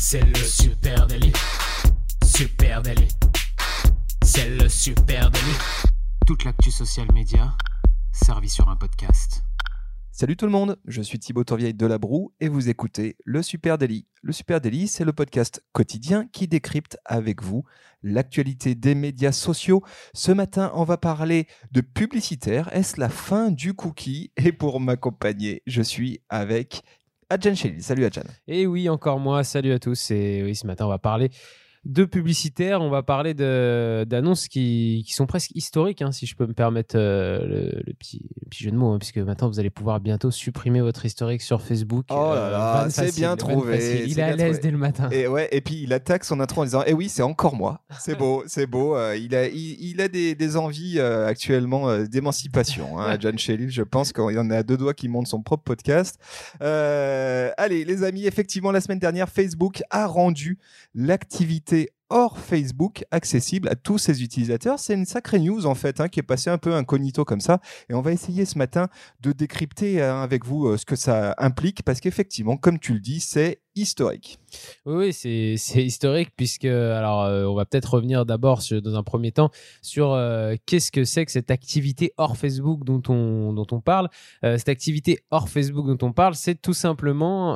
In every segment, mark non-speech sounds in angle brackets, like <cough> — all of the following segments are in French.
C'est le super délit. Super délit. C'est le super délit. Toute l'actu social média servie sur un podcast. Salut tout le monde, je suis Thibaut Tourvieille de La Broue et vous écoutez Le Super Daily. Le Super Daily, c'est le podcast quotidien qui décrypte avec vous l'actualité des médias sociaux. Ce matin, on va parler de publicitaire. Est-ce la fin du cookie? Et pour m'accompagner, je suis avec Adjan Shelly. Salut Adjan. Et oui, encore moi, salut à tous. Et oui, ce matin, on va parler de publicitaires, on va parler d'annonces qui, qui, sont presque historiques, hein, si je peux me permettre euh, le, petit, petit, jeu de mots, hein, puisque maintenant vous allez pouvoir bientôt supprimer votre historique sur Facebook. Oh là là, euh, c'est bien trouvé. Il est à l'aise dès le matin. Et, ouais, et puis il attaque son intro en disant Eh oui, c'est encore moi. C'est beau, <laughs> c'est beau. Euh, il, a, il, a des, des envies actuellement d'émancipation. Hein, John Shelley, je pense qu'il en a à deux doigts qui monte son propre podcast. allez, les amis, effectivement, la semaine dernière, Facebook a rendu l'activité c'est hors Facebook accessible à tous ses utilisateurs. C'est une sacrée news en fait hein, qui est passée un peu incognito comme ça. Et on va essayer ce matin de décrypter hein, avec vous euh, ce que ça implique parce qu'effectivement, comme tu le dis, c'est historique. Oui, c'est historique puisque, alors, euh, on va peut-être revenir d'abord dans un premier temps sur euh, qu'est-ce que c'est que cette activité hors Facebook dont on, dont on parle. Cette activité hors Facebook dont on parle, c'est tout simplement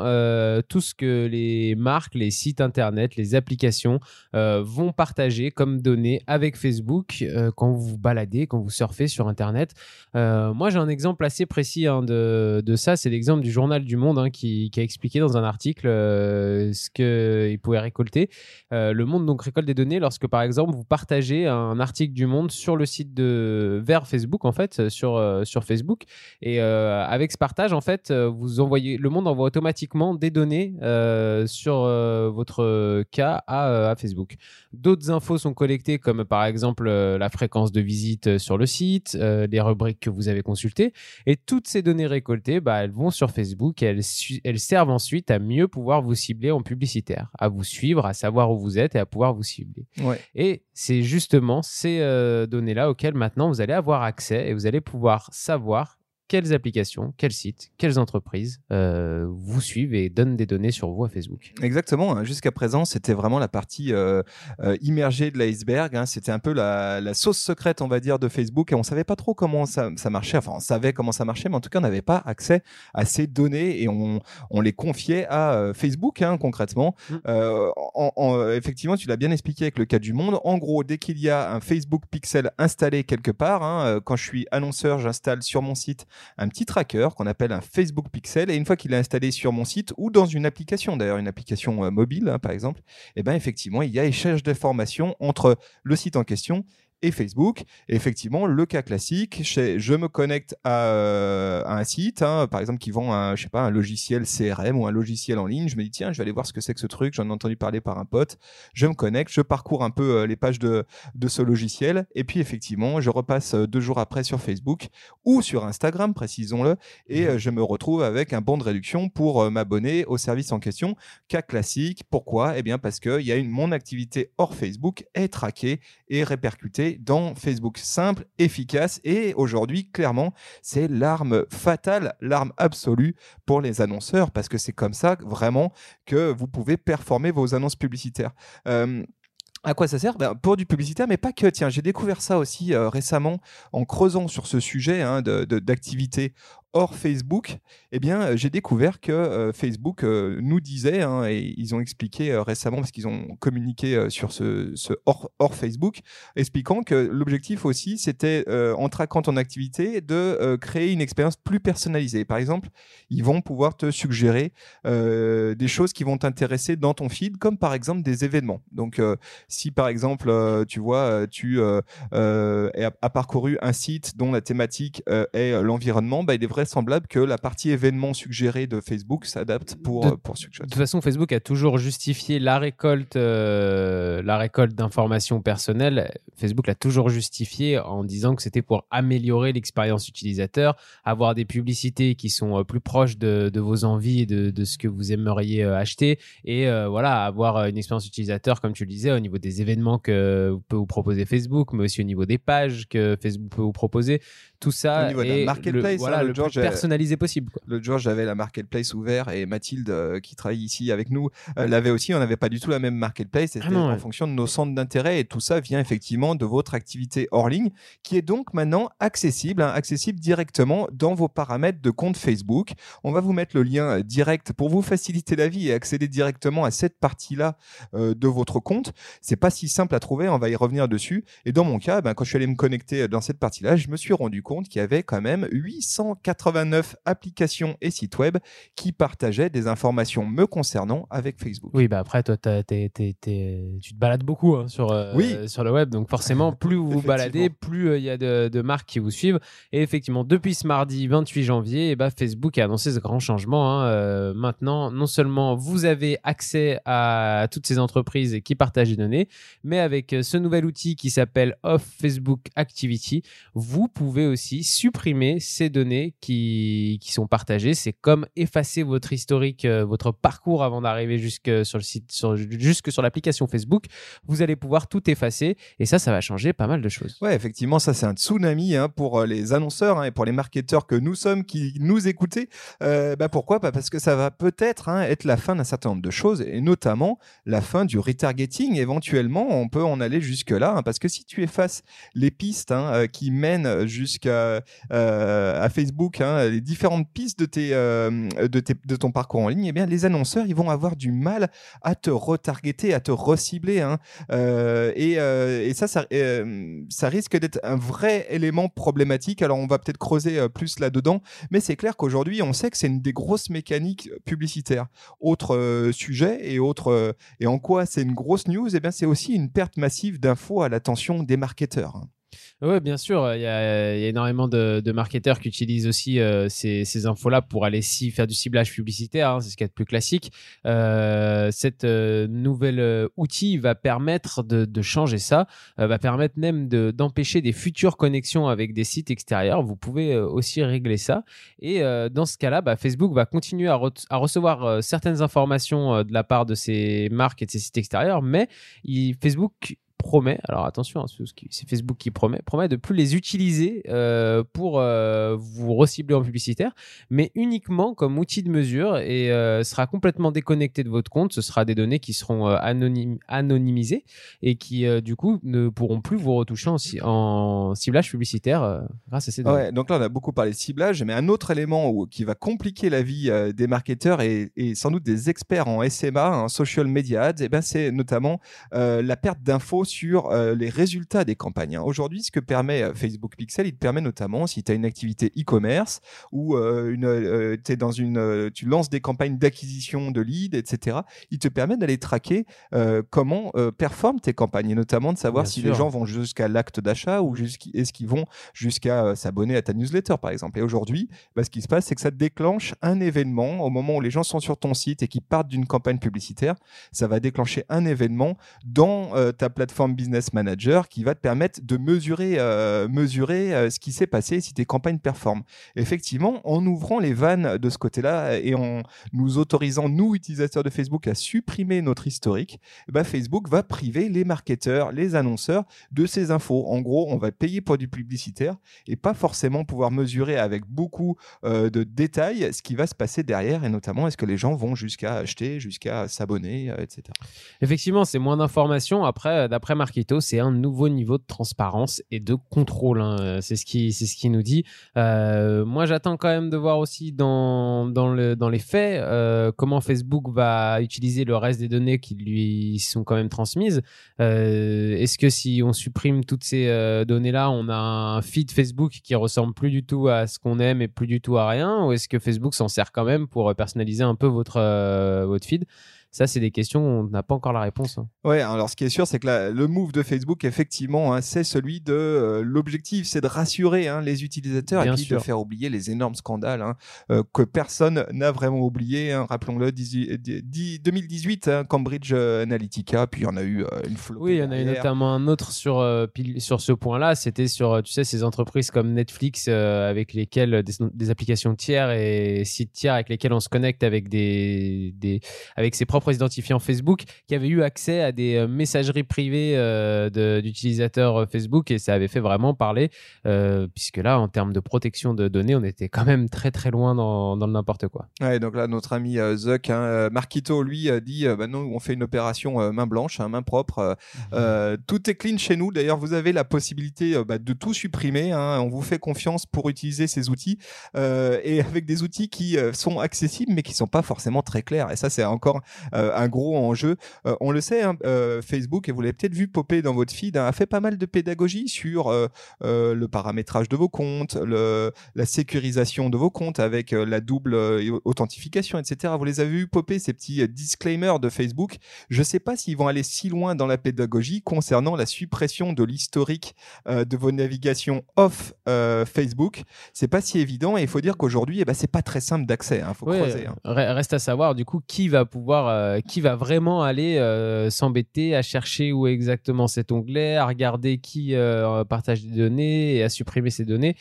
tout ce que les marques, les sites internet, les applications vont partager comme données avec Facebook quand vous vous baladez, quand vous surfez sur internet. moi, j'ai un exemple assez précis hein, de, de, ça. C'est l'exemple du journal du Monde hein, qui, a expliqué dans un article euh, ce qu'il pouvait récolter. Euh, le Monde donc récolte des données lorsque par exemple vous partagez un article du Monde sur le site de vers Facebook en fait sur euh, sur Facebook et avec ce partage en fait vous envoyez le Monde envoie automatiquement des données sur votre cas à, à Facebook. D'autres infos sont collectées comme par exemple la fréquence de visite sur le site, les rubriques que vous avez consultées. Et toutes ces données récoltées bah, elles vont sur Facebook et elles, elles servent ensuite à mieux pouvoir vous cibler en publicitaire, à vous suivre, à savoir où vous êtes et à pouvoir vous cibler. Et c'est justement ces euh, données-là auxquelles maintenant vous allez avoir accès et vous allez pouvoir savoir quelles applications, quels sites, quelles entreprises euh, vous suivent et donnent des données sur vous à Facebook? Exactement. Hein. Jusqu'à présent, c'était vraiment la partie euh, euh, immergée de l'iceberg. Hein. C'était un peu la, sauce secrète, on va dire, de Facebook. Et on savait pas trop comment ça, marchait. Enfin, on savait comment ça marchait, mais en tout cas, on n'avait pas accès à ces données et on, les confiait à Facebook, hein, concrètement. Mm. effectivement, tu l'as bien expliqué avec le cas du monde. En gros, dès qu'il y a un Facebook Pixel installé quelque part, quand je suis annonceur, j'installe sur mon site un petit tracker qu'on appelle un Facebook Pixel. Et une fois qu'il est installé sur mon site ou dans une application, d'ailleurs une application euh, mobile hein, par exemple, et eh ben effectivement il y a échange d'informations entre le site en question et Facebook. effectivement, le cas classique, je me connecte à, euh, un site, hein, par exemple, qui vend un, je sais pas, un logiciel CRM ou un logiciel en ligne. Je me dis, tiens, je vais aller voir ce que c'est que ce truc. J'en ai entendu parler par un pote. Je me connecte, je parcours un peu euh, les pages de, de ce logiciel. Et puis, effectivement, je repasse euh, deux jours après sur Facebook ou sur Instagram, précisons-le. Et mmh. je me retrouve avec un bon de réduction pour m'abonner au service en question. Cas classique. Pourquoi? Eh bien, parce que il y a une, mon activité hors Facebook est traquée et répercutée dans Facebook. Simple, efficace et aujourd'hui, clairement, c'est l'arme fatale, l'arme absolue pour les annonceurs parce que c'est comme ça vraiment que vous pouvez performer vos annonces publicitaires. Euh, à quoi ça sert? Ben, Pour du publicitaire, mais pas que. Tiens, j'ai découvert ça aussi euh, récemment en creusant sur ce sujet hein, d'activité hors Facebook, eh bien, euh, j'ai découvert que euh, Facebook euh, nous disait, hein, et ils ont expliqué récemment, parce qu'ils ont communiqué sur ce, hors, hors, Facebook, expliquant que l'objectif aussi, c'était, en traquant ton activité, de créer une expérience plus personnalisée. Par exemple, ils vont pouvoir te suggérer des choses qui vont t'intéresser dans ton feed, comme par exemple des événements. Donc, si par exemple, tu vois, tu as parcouru un site dont la thématique est l'environnement, bah, il est vrai semblable que la partie événement suggérée de Facebook s'adapte pour, de, pour De toute façon, Facebook a toujours justifié la récolte, euh, la récolte d'informations personnelles. Facebook l'a toujours justifié en disant que c'était pour améliorer l'expérience utilisateur, avoir des publicités qui sont euh, plus proches de, de vos envies et de, de, ce que vous aimeriez euh, acheter et voilà, avoir une expérience utilisateur, comme tu le disais, au niveau des événements que peut vous proposer Facebook, mais aussi au niveau des pages que Facebook peut vous proposer. Tout ça. Au niveau de marketplace, le, voilà, hein, le, personnalisé possible. Quoi. L'autre jour, j'avais la marketplace ouverte et Mathilde, euh, qui travaille ici avec nous, euh, l'avait aussi. On n'avait pas du tout la même marketplace. C'était Ah non, en ouais. fonction de nos centres d'intérêt et tout ça vient effectivement de votre activité hors ligne qui est donc maintenant accessible, hein, accessible directement dans vos paramètres de compte Facebook. On va vous mettre le lien euh, direct pour vous faciliter la vie et accéder directement à cette partie-là euh, de votre compte. C'est pas si simple à trouver. On va y revenir dessus. Et dans mon cas, ben, quand je suis allé me connecter dans cette partie-là, je me suis rendu compte qu'il y avait quand même 889 applications et sites web qui partageaient des informations me concernant avec Facebook. Oui, bah après, toi, t'as- t'es- t'es- t'es- tu te balades beaucoup hein, sur, euh, Oui. sur le web. Donc, forcément, <laughs> plus vous vous baladez, plus euh, il y a de, de marques qui vous suivent. Et effectivement, depuis ce mardi 28 janvier, eh ben, Facebook a annoncé ce grand changement. hein. Euh, maintenant, non seulement vous avez accès à toutes ces entreprises qui partagent des données, mais avec ce nouvel outil qui s'appelle Off Facebook Activity, vous pouvez aussi supprimer ces données qui, qui sont partagées. C'est comme effacer votre historique, euh, votre parcours avant d'arriver jusque sur le site, jusque sur l'application Facebook. Vous allez pouvoir tout effacer et ça, ça va changer pas mal de choses. Ouais, effectivement, ça c'est un tsunami hein, pour euh, les annonceurs hein, et pour les marketeurs que nous sommes qui nous écoutez. Euh, bah pourquoi? Bah Parce que ça va peut-être hein, être la fin d'un certain nombre de choses et notamment la fin du retargeting. Éventuellement, on peut en aller jusque-là parce que si tu effaces les pistes qui mènent jusqu'à Facebook, hein, les différentes pistes euh, de, tes- de ton parcours en ligne, eh bien, les annonceurs ils vont avoir du mal à te retargeter, à te recibler. Hein. Euh, et, euh, et ça, ça, risque d'être un vrai élément problématique. Alors, on va peut-être creuser plus là-dedans, mais c'est clair qu'aujourd'hui, on sait que c'est une des grosses mécaniques publicitaires. Autre sujet et autre et en quoi c'est une grosse news, eh bien, c'est aussi une perte massive d'infos à l'attention des marketeurs. Oui, bien sûr. Il y a, il y a énormément de, de marketeurs qui utilisent aussi euh, ces, infos-là pour aller faire du ciblage publicitaire. hein, c'est ce qui est le plus classique. Euh, cette euh, nouvelle euh, outil va permettre de, de changer ça, euh, va permettre même de- d'empêcher des futures connexions avec des sites extérieurs. Vous pouvez euh, aussi régler ça. Et euh, dans ce cas-là, bah, Facebook va continuer à, re- à recevoir euh, certaines informations euh, de la part de ces marques et de ces sites extérieurs, mais Facebook promet, alors attention, hein, c'est Facebook qui promet, promet de plus les utiliser euh, pour euh, vous recibler en publicitaire, mais uniquement comme outil de mesure et euh, sera complètement déconnecté de votre compte. Ce sera des données qui seront anonym- anonymisées et qui du coup ne pourront plus vous retoucher en, ci- en ciblage publicitaire grâce à ces données. Donc là, on a beaucoup parlé de ciblage, mais un autre élément qui va compliquer la vie des marketeurs et, sans doute des experts en SMA, en social media ads, eh ben, c'est notamment la perte d'infos sur euh, les résultats des campagnes. hein. Aujourd'hui, ce que permet euh, Facebook Pixel, il te permet notamment, si tu as une activité e-commerce ou euh, une, euh, t'es dans une, tu lances des campagnes d'acquisition de leads, etc., il te permet d'aller traquer comment performent tes campagnes et notamment de savoir Bien si sûr. les gens vont jusqu'à l'acte d'achat ou est-ce qu'ils vont jusqu'à s'abonner à ta newsletter, par exemple. Et aujourd'hui, bah, ce qui se passe, c'est que ça déclenche un événement au moment où les gens sont sur ton site et qui partent d'une campagne publicitaire. Ça va déclencher un événement dans ta plateforme Business Manager qui va te permettre de mesurer, euh, mesurer euh, ce qui s'est passé si tes campagnes performent. Effectivement, en ouvrant les vannes de ce côté-là et en nous autorisant, nous, utilisateurs de Facebook, à supprimer notre historique, eh ben, Facebook va priver les marketeurs, les annonceurs de ces infos. En gros, on va payer pour du publicitaire et pas forcément pouvoir mesurer avec beaucoup euh, de détails ce qui va se passer derrière et notamment est-ce que les gens vont jusqu'à acheter, jusqu'à s'abonner, etc. Effectivement, c'est moins d'informations. Après, euh, d'après c'est un nouveau niveau de transparence et de contrôle. hein. Euh, C'est ce qui, c'est ce qui nous dit. Euh, moi, j'attends quand même de voir aussi dans dans le dans les faits euh, comment Facebook va utiliser le reste des données qui lui sont quand même transmises. Est-ce que si on supprime toutes ces données-là, on a un feed Facebook qui ressemble plus du tout à ce qu'on aime et plus du tout à rien, ou est-ce que Facebook s'en sert quand même pour personnaliser un peu votre votre feed? Ça, c'est des questions où on n'a pas encore la réponse. hein. Ouais, alors ce qui est sûr, c'est que la- le move de Facebook, effectivement, hein, c'est celui de euh, l'objectif, c'est de rassurer hein, les utilisateurs Bien et puis sûr. de faire oublier les énormes scandales hein, euh, que personne n'a vraiment oublié. Rappelons-le, 18 dix- 2018, hein, Cambridge Analytica, puis il y en a eu euh, une flopée. Oui, il y en a eu notamment un autre sur, euh, pile- sur ce point-là. C'était sur, euh, tu sais, ces entreprises comme Netflix euh, avec lesquelles des, des applications tiers et sites tiers avec lesquels on se connecte avec des, des avec ses propres propre identifiant Facebook qui avait eu accès à des messageries privées d'utilisateurs Facebook et ça avait fait vraiment parler, puisque là, en termes de protection de données, on était quand même très très loin dans, dans le n'importe quoi. Ouais, donc là, notre ami Zuck, hein, Marquito, lui, dit bah, non, on fait une opération main blanche, hein, main propre. Mhm. tout est clean chez nous. D'ailleurs, vous avez la possibilité bah, de tout supprimer. Hein. On vous fait confiance pour utiliser ces outils et avec des outils qui sont accessibles mais qui sont pas forcément très clairs. Et ça, c'est encore un gros enjeu. on le sait, Facebook, et vous l'avez peut-être vu popper dans votre feed, a fait pas mal de pédagogie sur le paramétrage de vos comptes, le, la sécurisation de vos comptes avec la double authentification, etc. Vous les avez vu popper ces petits disclaimers de Facebook. Je sais pas s'ils vont aller si loin dans la pédagogie concernant la suppression de l'historique de vos navigations off Facebook. C'est pas si évident et il faut dire qu'aujourd'hui, eh ben, c'est pas très simple d'accès. Hein, faut. Hein. Reste à savoir du coup qui va pouvoir, qui va vraiment aller s'embêter à chercher où est exactement cet onglet, à regarder qui partage des données et à supprimer ces données.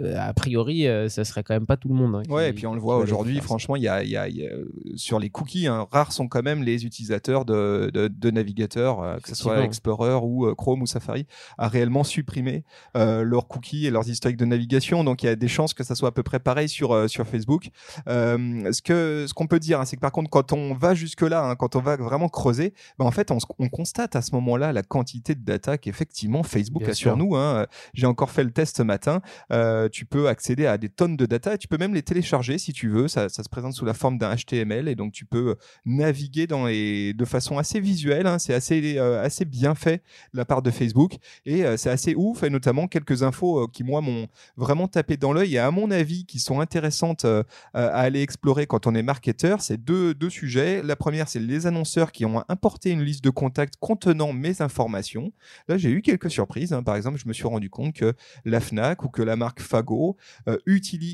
Euh, a priori, euh, ça serait quand même pas tout le monde. Hein, ouais, et puis on le voit aujourd'hui, franchement, il y a, y, a, y a, sur les cookies, hein, rares sont quand même les utilisateurs de, de, de navigateurs, euh, que ce soit Explorer ou Chrome ou Safari, à réellement supprimer leurs cookies et leurs historiques de navigation. Donc il y a des chances que ça soit à peu près pareil sur, sur Facebook. ce que ce qu'on peut dire, hein, c'est que par contre, quand on va jusque-là, hein, quand on va vraiment creuser, ben, en fait, on, on constate à ce moment-là la quantité de data qu'effectivement Facebook a sur nous. Hein. J'ai encore fait le test ce matin. Euh, euh, tu peux accéder à des tonnes de data. Tu peux même les télécharger si tu veux. Ça, se présente sous la forme d'un HTML et donc tu peux euh, naviguer dans les... de façon assez visuelle. Hein. C'est assez, euh, assez bien fait de la part de Facebook et c'est assez ouf. Et notamment quelques infos qui, moi, m'ont vraiment tapé dans l'œil et à mon avis qui sont intéressantes à aller explorer quand on est marketeur. C'est deux, deux sujets. La première, c'est les annonceurs qui ont importé une liste de contacts contenant mes informations. Là, j'ai eu quelques surprises. Hein. Par exemple, je me suis rendu compte que la FNAC ou que la marque Euh,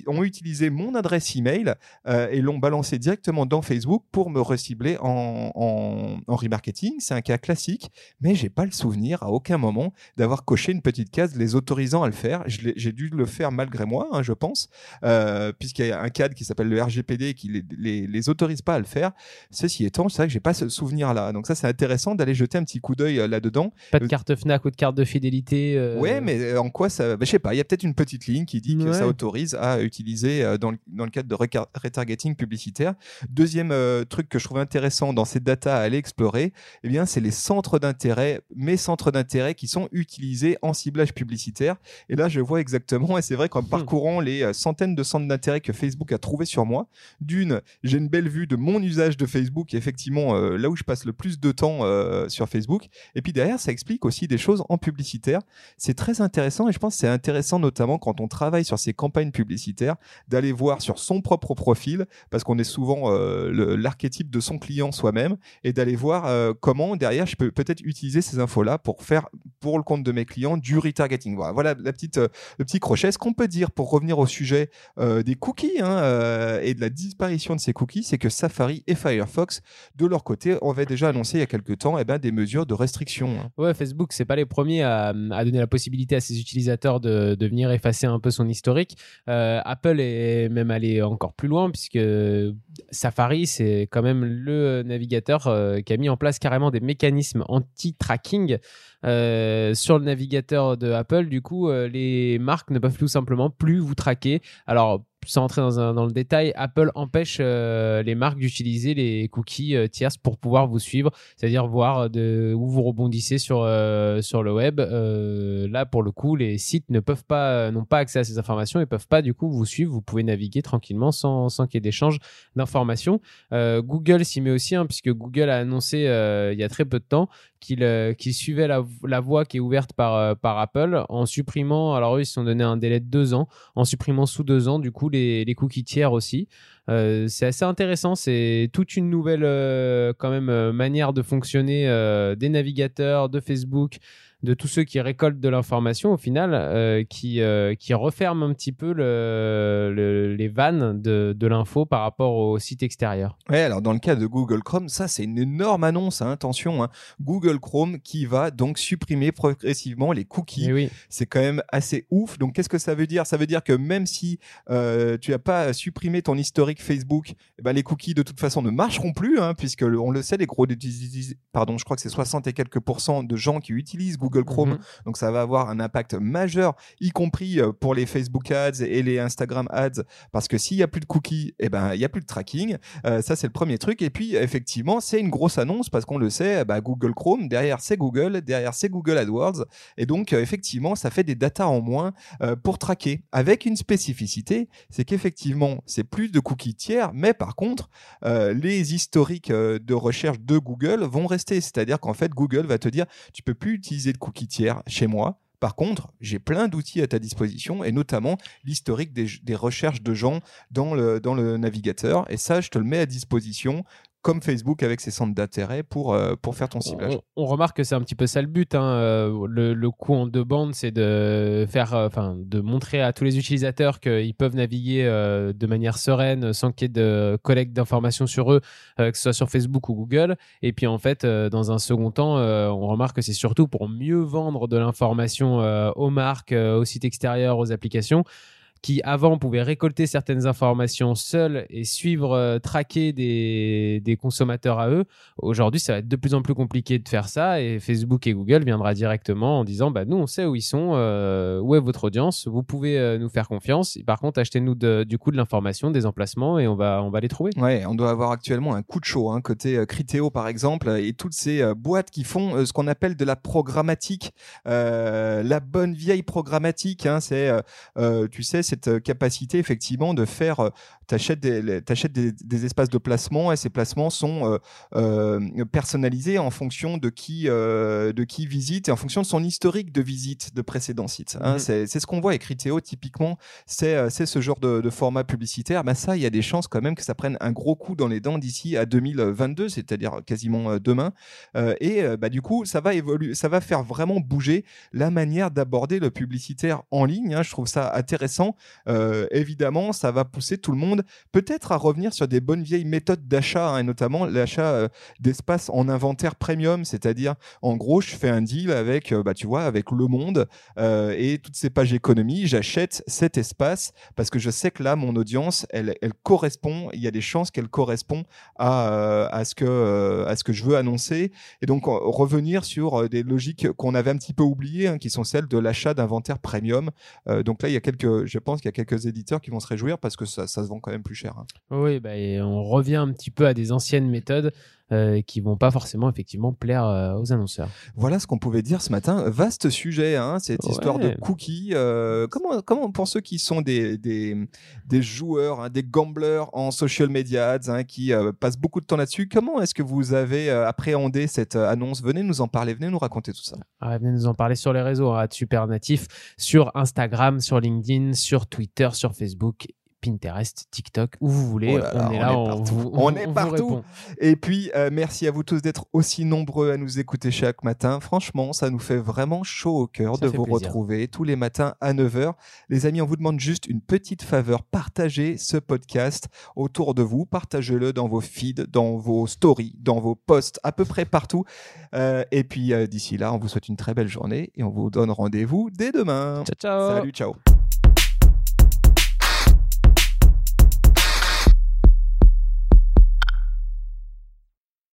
ont utilisé mon adresse email euh, et l'ont balancé directement dans Facebook pour me recibler en, en, remarketing. C'est un cas classique, mais j'ai pas le souvenir à aucun moment d'avoir coché une petite case les autorisant à le faire. J'ai dû le faire malgré moi, hein, je pense, euh, puisqu'il y a un cadre qui s'appelle le RGPD qui les, les, autorise pas à le faire. Ceci étant, c'est vrai que j'ai pas ce souvenir-là. Donc ça, c'est intéressant d'aller jeter un petit coup d'œil là-dedans. Pas de carte Fnac ou de carte de fidélité. Ouais, mais en quoi ça bah, Je sais pas. Il y a peut-être une petite ligne qui dit que ça autorise à utiliser euh, dans le, dans le cadre de retargeting publicitaire. Deuxième euh, truc que je trouve intéressant dans ces data à aller explorer, eh bien, c'est les centres d'intérêt, mes centres d'intérêt qui sont utilisés en ciblage publicitaire. Et là, je vois exactement, et c'est vrai qu'en hmm. parcourant les euh, centaines de centres d'intérêt que Facebook a trouvé sur moi, d'une, j'ai une belle vue de mon usage de Facebook, effectivement, là où je passe le plus de temps sur Facebook. Et puis derrière, ça explique aussi des choses en publicitaire. C'est très intéressant et je pense que c'est intéressant notamment quand on travaille sur ces campagnes publicitaires, d'aller voir sur son propre profil, parce qu'on est souvent euh, l'archétype de son client soi-même, et d'aller voir euh, comment derrière je peux peut-être utiliser ces infos-là pour faire pour le compte de mes clients du retargeting. Voilà, la petite, euh, le petit crochet. Ce qu'on peut dire pour revenir au sujet des cookies hein, et de la disparition de ces cookies, c'est que Safari et Firefox, de leur côté, avaient déjà annoncé il y a quelques temps eh ben, des mesures de restriction. Hein. Ouais, Facebook, c'est pas les premiers à, à, donner la possibilité à ses utilisateurs de, de venir effacer un peu son historique euh, Apple est même allé encore plus loin puisque Safari, c'est quand même le navigateur euh, qui a mis en place carrément des mécanismes anti-tracking euh, sur le navigateur de Apple. Du coup, les marques ne peuvent tout simplement plus vous traquer. Alors, sans entrer dans, le détail, Apple empêche euh, les marques d'utiliser les cookies euh, tierces pour pouvoir vous suivre, c'est-à-dire voir de, où vous rebondissez sur, euh, le web. là, pour le coup, les sites ne peuvent pas, n'ont pas accès à ces informations et peuvent pas du coup vous suivre. Vous pouvez naviguer tranquillement sans, qu'il y ait d'échange d'informations. Google s'y met aussi, hein, puisque Google a annoncé il y a très peu de temps qu'il suivait la, la, voie qui est ouverte par, par Apple en supprimant, alors eux ils se sont donné un délai de deux ans, en supprimant sous deux ans du coup les, cookies tiers aussi. Euh, c'est assez intéressant. C'est toute une nouvelle euh, quand même euh, manière de fonctionner des navigateurs, de Facebook, de tous ceux qui récoltent de l'information au final, qui, qui referment un petit peu le, les vannes de, de l'info par rapport au site extérieur. Ouais, alors dans le cas de Google Chrome, ça c'est une énorme annonce, hein, attention, hein. Google Chrome qui va donc supprimer progressivement les cookies. Eh oui. C'est quand même assez ouf. Donc qu'est-ce que ça veut dire? Ça veut dire que même si tu n'as pas supprimé ton historique historique Facebook, eh ben, les cookies de toute façon ne marcheront plus, hein, puisque on le sait, les gros pardon, je crois que c'est 60 et quelques pourcents de gens qui utilisent Google Chrome, mhm. donc ça va avoir un impact majeur, y compris euh, pour les Facebook Ads et les Instagram Ads, parce que s'il y a plus de cookies, eh ben il y a plus de tracking. Euh, ça c'est le premier truc. Et puis effectivement, c'est une grosse annonce parce qu'on le sait, bah, Google Chrome derrière c'est Google, derrière c'est Google AdWords, et donc euh, effectivement ça fait des data en moins pour traquer, avec une spécificité, c'est qu'effectivement c'est plus de cookies tiers, mais par contre les historiques de recherche de Google vont rester. C'est-à-dire qu'en fait Google va te dire tu peux plus utiliser de cookies tiers chez moi par contre, j'ai plein d'outils à ta disposition et notamment l'historique des, recherches de gens dans le, dans le navigateur. Et ça, je te le mets à disposition comme Facebook avec ses centres d'intérêt pour, euh, pour faire ton ciblage. On, remarque que c'est un petit peu ça le but. Hein. Euh, le, coup en deux bandes, c'est de faire, euh, de montrer à tous les utilisateurs qu'ils peuvent naviguer de manière sereine, sans qu'il y ait de collecte d'informations sur eux, que ce soit sur Facebook ou Google. Et puis en fait, dans un second temps, on remarque que c'est surtout pour mieux vendre de l'information aux marques, aux sites extérieurs, aux applications qui avant pouvaient récolter certaines informations seuls et suivre, euh, traquer des, consommateurs à eux, aujourd'hui ça va être de plus en plus compliqué de faire ça et Facebook et Google viendra directement en disant bah nous on sait où ils sont, euh, où est votre audience, vous pouvez euh, nous faire confiance. par contre achetez-nous du coup de l'information, des emplacements et on va on va les trouver. Ouais, on doit avoir actuellement un coup de chaud hein, côté Criteo par exemple et toutes ces boîtes qui font ce qu'on appelle de la programmatique, la bonne vieille programmatique. Hein, c'est tu sais cette euh, capacité effectivement de faire, euh, tu achètes, des, des, des, espaces de placement et ces placements sont euh, personnalisés en fonction de qui, de qui visite et en fonction de son historique de visite de précédents sites. Hein. Mmh c'est, ce qu'on voit avec Riteo typiquement, c'est, c'est ce genre de, format publicitaire. Bah ça, il y a des chances quand même que ça prenne un gros coup dans les dents d'ici à 2022, c'est-à-dire quasiment demain. et bah, du coup, ça va évoluer, ça va faire vraiment bouger la manière d'aborder le publicitaire en ligne. Hein. Je trouve ça intéressant euh, évidemment, ça va pousser tout le monde peut-être à revenir sur des bonnes vieilles méthodes d'achat, hein, et notamment l'achat euh, d'espace en inventaire premium, c'est-à-dire, en gros, je fais un deal avec, euh, bah, tu vois, avec Le Monde et toutes ces pages économie, j'achète cet espace parce que je sais que là, mon audience, elle, elle correspond, il y a des chances qu'elle correspond à, à, ce que, à ce que je veux annoncer. Et donc, revenir sur des logiques qu'on avait un petit peu oubliées, hein, qui sont celles de l'achat d'inventaire premium. donc là, il y a quelques, pense qu'il y a quelques éditeurs qui vont se réjouir parce que ça, se vend quand même plus cher. Hein. Oui, bah, on revient un petit peu à des anciennes méthodes. Euh, qui vont pas forcément effectivement plaire euh, aux annonceurs. Voilà ce qu'on pouvait dire ce matin. Vaste sujet, hein, cette histoire de cookies. Euh, comment, comment pour ceux qui sont des, des, des joueurs, hein, des gamblers en social media ads, hein, qui passent beaucoup de temps là-dessus, comment est-ce que vous avez appréhendé cette annonce? Venez nous en parler, venez nous raconter tout ça. Ah, venez nous en parler sur les réseaux, hein, super natif, sur Instagram, sur LinkedIn, sur Twitter, sur Facebook Pinterest, TikTok, où vous voulez. Oh on est là, on, Vous, on, est partout. Et puis, euh, merci à vous tous d'être aussi nombreux à nous écouter chaque matin. Franchement, ça nous fait vraiment chaud au cœur de vous retrouver tous les matins à 9h. Les amis, on vous demande juste une petite faveur. Partagez ce podcast autour de vous. Partagez-le dans vos feeds, dans vos stories, dans vos posts, à peu près partout. Euh, et puis, euh, d'ici là, on vous souhaite une très belle journée et on vous donne rendez-vous dès demain. Ciao, ciao. Salut, ciao.